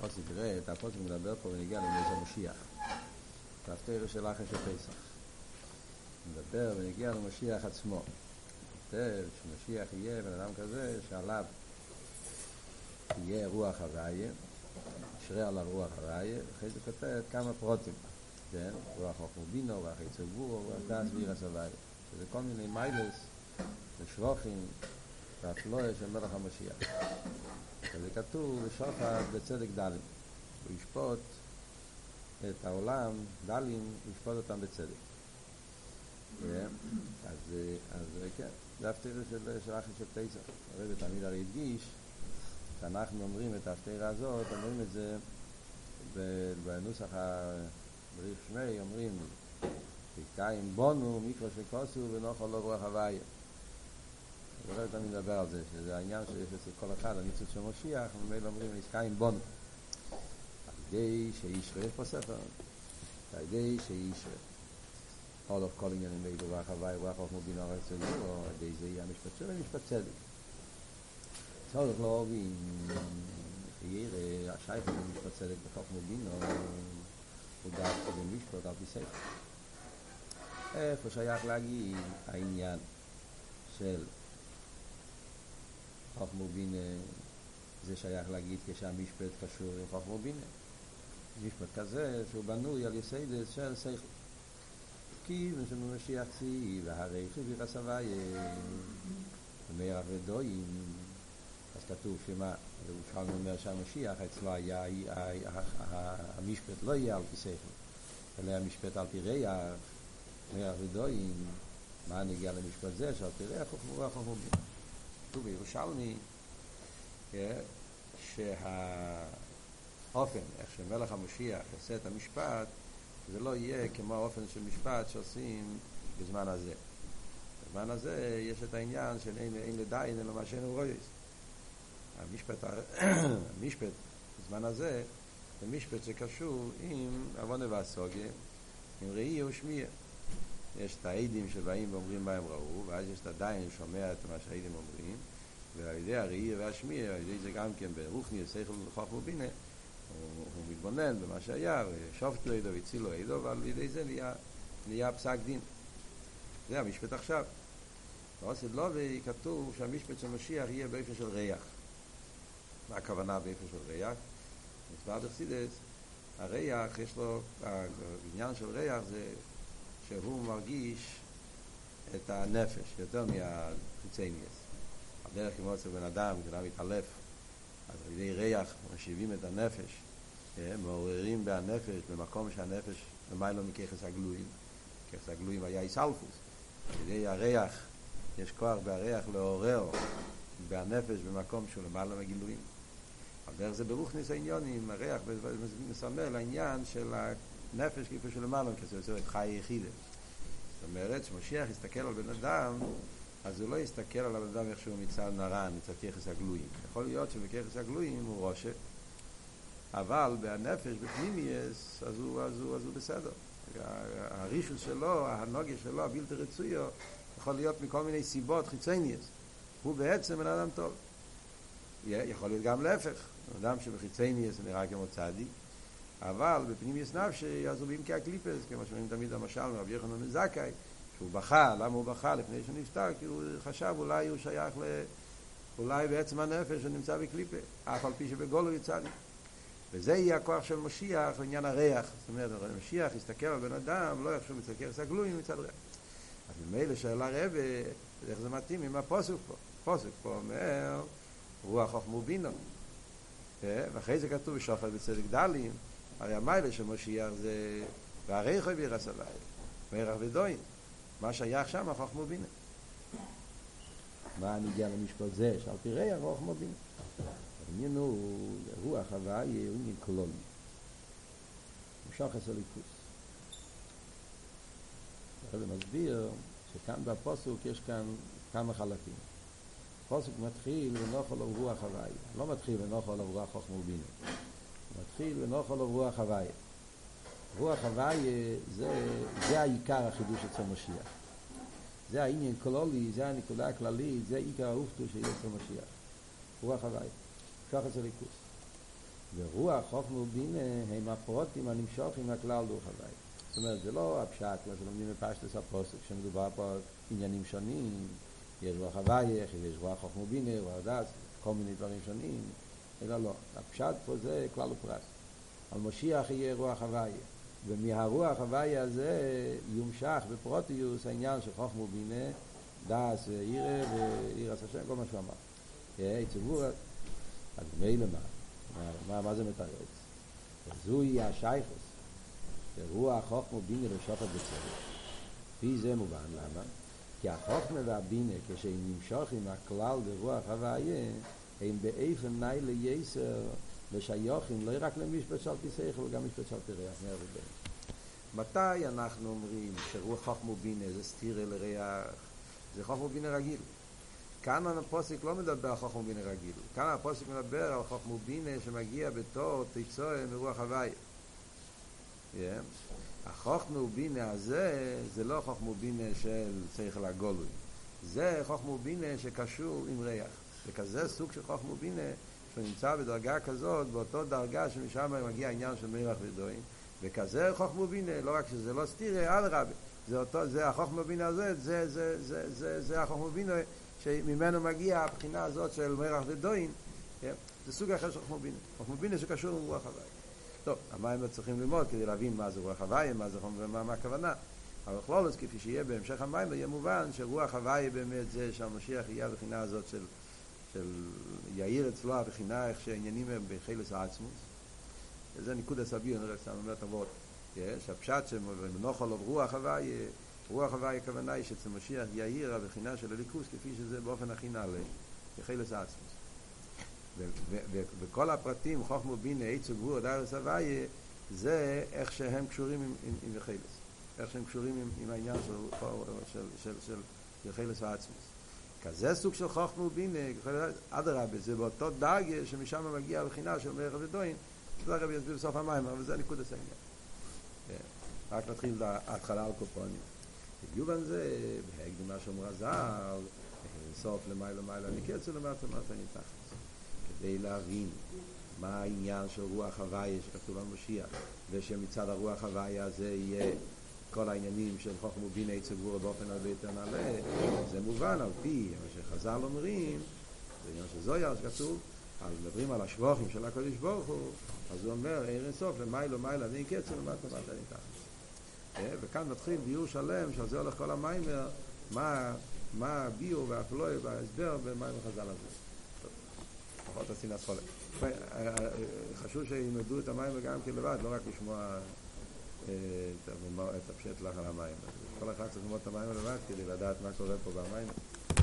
פוסק תראה, את הפוסק מדבר פה ונגיע למי המשיח. תפטר של אחרי של פסח. מדבר ונגיע למשיח עצמו. כותב שמשיח יהיה בן אדם כזה שעליו יהיה רוח הוויה, ישרה עליו רוח הוויה, ואחרי זה כותב כמה פרוטים. כן? רוח אוכמובינו, רוח יצבו, רוח דס וירס הוויה. שזה כל מיני מיילס ושבוכים והפלואה של מלך המשיח. וזה כתוב בשוחד בצדק דלים. הוא ישפוט את העולם, דלים, ישפוט אותם בצדק. אז, כן, זה הפתירה של, אחי של פסח. הרב תמיד הרי הדגיש שאנחנו אומרים את ההפתירה הזאת, אומרים את זה בנוסח הבריך שמי, אומרים קיים בונו, מיקרו שקוסו ונוכל לא רוח הוויה. הרב תמיד מדבר על זה, שזה העניין שיש אצל כל אחד, הניצוץ של משיח, וממילא אומרים קיים בונו. על ידי שאיש יש פה ספר, על ידי שאיש all of calling in the רוח הוואי רוח of מובין ארץ אלו או די זה יהיה משפט שלו משפט צדק. צורך לא אוהבים יראה השייך של משפט צדק בתוך מובין או הוא דעת כזה משפט על פי ספר איפה שייך להגיד העניין של חוכמו בינה זה שייך להגיד כשהמשפט קשור. עם חוכמו בינה משפט כזה שהוא בנוי על יסיידס של שכל כי משום משיח צי והרי חיבי חסווי ומר אבדויים אז כתוב שמה זה אושר אומר שהמשיח אצלו היה המשפט לא יהיה על פי שכל אלא המשפט על פי ריח מר אבדויים מה נגיע למשפט זה? שעל פי ריח הוא רוח המובין כתוב בירושלמי שהאופן איך שמלך המשיח עושה את המשפט זה לא יהיה כמו האופן של משפט שעושים בזמן הזה. בזמן הזה יש את העניין של אין, אין לדיין אלא מה שאין רויס. המשפט, המשפט בזמן הזה זה משפט שקשור עם עוונה והסוגיה, עם ראי ושמיע. יש את העדים שבאים ואומרים מה הם ראו, ואז יש את הדיין שומע את מה שהעדים אומרים, ועל ידי הראי והשמיע, על ידי זה גם כן ברוחני, שכל חוכמה ובינה, הוא, הוא מתבונן במה שהיה, ושופטו עדו והצילו עדו, ועל ידי זה נהיה, נהיה פסק דין. זה המשפט עכשיו. בעושד לובי כתוב שהמשפט של משיח יהיה באופן של ריח. מה הכוונה באופן של ריח? מסבר בחסידס, הריח יש לו, העניין של ריח זה שהוא מרגיש את הנפש יותר מהחיצניאס. הדרך כמו אצל בן אדם, כשאדם מתעלף, אז על ידי ריח משיבים את הנפש, מעוררים בהנפש במקום שהנפש למיילו מככס הגלויים. ככס הגלויים היה איסלפוס. על ידי הריח, יש כוח בהריח לעורר בהנפש במקום שהוא למעלה מגילויים. על דרך זה ברוכניס העניונים, הריח מסמל לעניין של הנפש כפי שלמעלה, כי זה יוצא את חי יחידה. זאת אומרת, שמשיח יסתכל על בן אדם אז הוא לא יסתכל על הבן אדם איך שהוא מצד נרן, מצד ככס הגלויים. יכול להיות שבככס הגלויים הוא רושה, אבל בנפש, בפנימייס, אז הוא, אז הוא, אז הוא בסדר. הרישוס שלו, הנוגיה שלו, הבלתי רצויו, יכול להיות מכל מיני סיבות חיצוניות. הוא בעצם בן אדם טוב. יכול להיות גם להפך, בן אדם שבחיצוניות נראה כמו צדיק, אבל בפנימייס נפשי, אז הוא בעמקי הקליפס, כמו שאומרים תמיד המשל מרבי יוחנן זכאי, שהוא בכה, למה הוא בכה לפני שהוא נפטר? כי הוא חשב אולי הוא שייך ל... אולי בעצם הנפש הוא נמצא בקליפה, אף על פי שבגולו יצא לי. וזה יהיה הכוח של משיח לעניין הריח. זאת אומרת, משיח יסתכל על בן אדם, לא יחשוב מצד כרס הגלויים מצד ריח. אז ממילא שאלה רבה, איך זה מתאים עם הפוסק פה. הפוסק פה אומר, רוח חוכמו בינו. ואחרי זה כתוב בשופט בצדק דלים, הרי המיילה של משיח זה, והרי חוי בירס עליי, מרח ודוין. מה שייך שם, חוכמו בינה. מה נגיע למשפט זה, שעל פי ריח חוכמו בינה. העניין הוא, רוח הוויה הוא עניין קלולי. משוך את הליכוס. הרב מסביר שכאן בפוסוק יש כאן כמה חלקים. הפוסוק מתחיל ונוכל לו רוח הוויה. לא מתחיל ונוכל לו רוח חוכמו בינה. מתחיל ונוכל לו רוח הוויה. רוח הוויה זה, זה העיקר החידוש אצל משיח. זה העניין כלולי, זה הנקודה הכללית, זה עיקר האופטו שיש אצל משיח. רוח הוויה. ככה זה ליכוס. ורוח חוכמה ובינה הם הפרוטים הנמשוך עם הכלל דור חוואי. זאת אומרת, זה לא הפשט, כמו שלומדים בפשטוס הפוסק, שמדובר פה עניינים שונים, יש רוח הוויה, יש רוח חוכמה ובינה, רוח דס, כל מיני דברים שונים, אלא לא. הפשט פה זה כלל ופרט. על משיח יהיה רוח הוויה. ומהרוח הוויה הזה יומשך בפרוטיוס העניין של חוכמה ובינה, דס ועירה ועירס השם, כל מה שהוא אמר. ציבור, אז מילא מה? מה, מה זה מתרץ? זוהי השייכוס, שרוח חוכמה ובינה לשופט בצדק. לפי זה מובן, למה? כי החוכמה והבינה, כשהם נמשכים הכלל ברוח הוויה, הם באיפן נאי לייסר ושיוכים לא רק למשפט של תיסייך, אבל גם משפט של תריח, ובין. מתי אנחנו אומרים שרוח חוכמה ובינה זה סתירה לריח? זה חוכמה ובינה רגיל. כאן הפוסק לא מדבר על חוכמה ובינה רגיל. כאן הפוסק מדבר על חוכמה ובינה שמגיע בתור תיצואה מרוח הוויה. Yeah. החוכמה ובינה הזה זה לא חוכמה ובינה של שכל הגולוי. זה חוכמה ובינה שקשור עם ריח. זה כזה סוג של חוכמה ובינה שהוא נמצא בדרגה כזאת, באותו דרגה שמשם מגיע העניין של מרח ודוין, וכזה חוכמה ובינה, לא רק שזה לא סתירה, אדרבה, זה זה החוכמה ובינה הזה, זה, זה, זה, זה, זה החוכמה ובינה שממנו מגיע הבחינה הזאת של מרח ודוין, כן? זה סוג אחר של חוכמה ובינה, חוכמה ובינה שקשור עם רוח הוויה. טוב, המים צריכים ללמוד כדי להבין מה זה רוח הוויה, מה זה חוכמה ומה מה הכוונה. אבל בכלולוס, כפי שיהיה בהמשך המים, יהיה מובן שרוח הוויה באמת זה שהמשיח יהיה הבחינה הזאת של של יאיר אצלו הבחינה איך שהעניינים הם בחילס העצמוס וזה ניקוד הסביר, אני סתם אומר את הוורד שהפשט שמנוחל לו רוח הוואי רוח הוואי הכוונה היא שאצל משיח יאיר הבחינה של הליכוס כפי שזה באופן הכי נעלה בחילס העצמוס וכל הפרטים חוכמו בינה עיצו גבור דארס הוואי זה איך שהם קשורים עם, עם, עם חילס איך שהם קשורים עם, עם העניין של, של, של, של, של חילס העצמוס כזה סוג של חוכמה ובינה, אדרבה, זה באותו דרגה שמשם מגיע הבחינה של מרח ודוין, זה הרבי יסביר בסוף המים, אבל זה נקוד הסעניין. רק נתחיל להתחלה על קופונים. יובן זה, בהקדם מה שאומר הזל, סוף למעלה למעלה, אני קצר למטה למטה אני תחת. כדי להבין מה העניין של רוח הוויה שכתוב על משיח, ושמצד הרוח הוויה הזה יהיה כל העניינים של חוכם ובינה אצל גבורה באופן הרבה יותר נעלה, זה מובן על פי מה שחז"ל אומרים, זה עניין של זויר שכתוב, אז מדברים על השבוכים של הקודש ברוך הוא, אז הוא אומר, אין אינסוף, למיילו מיילו אני קצר, למטה למטה אני תחת. וכאן מתחיל ביור שלם, שעל זה הולך כל המיימר, מה, מה הביור והפלואי וההסבר במים החז"ל הזה. פחות עשינת חולק. חשוב שילמדו את המים גם כן לבד, לא רק לשמוע את הפשט לך על המים. כל אחד צריך ללמוד את המים לבד כדי לדעת מה קורה פה במים.